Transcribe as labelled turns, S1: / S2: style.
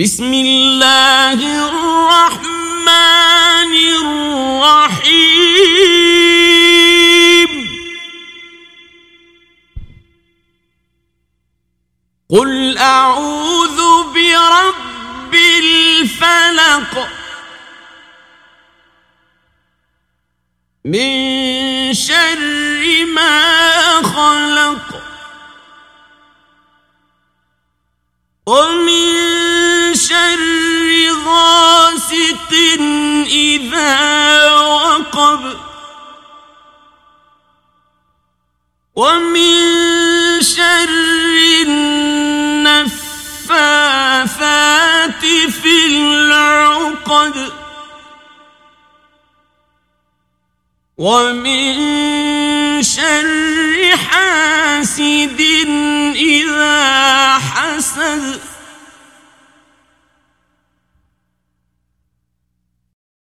S1: بسم الله الرحمن الرحيم. قل أعوذ برب الفلق من شر ما خلق. ومن ومن شر في العقد. ومن شر حاسد إذا حسد.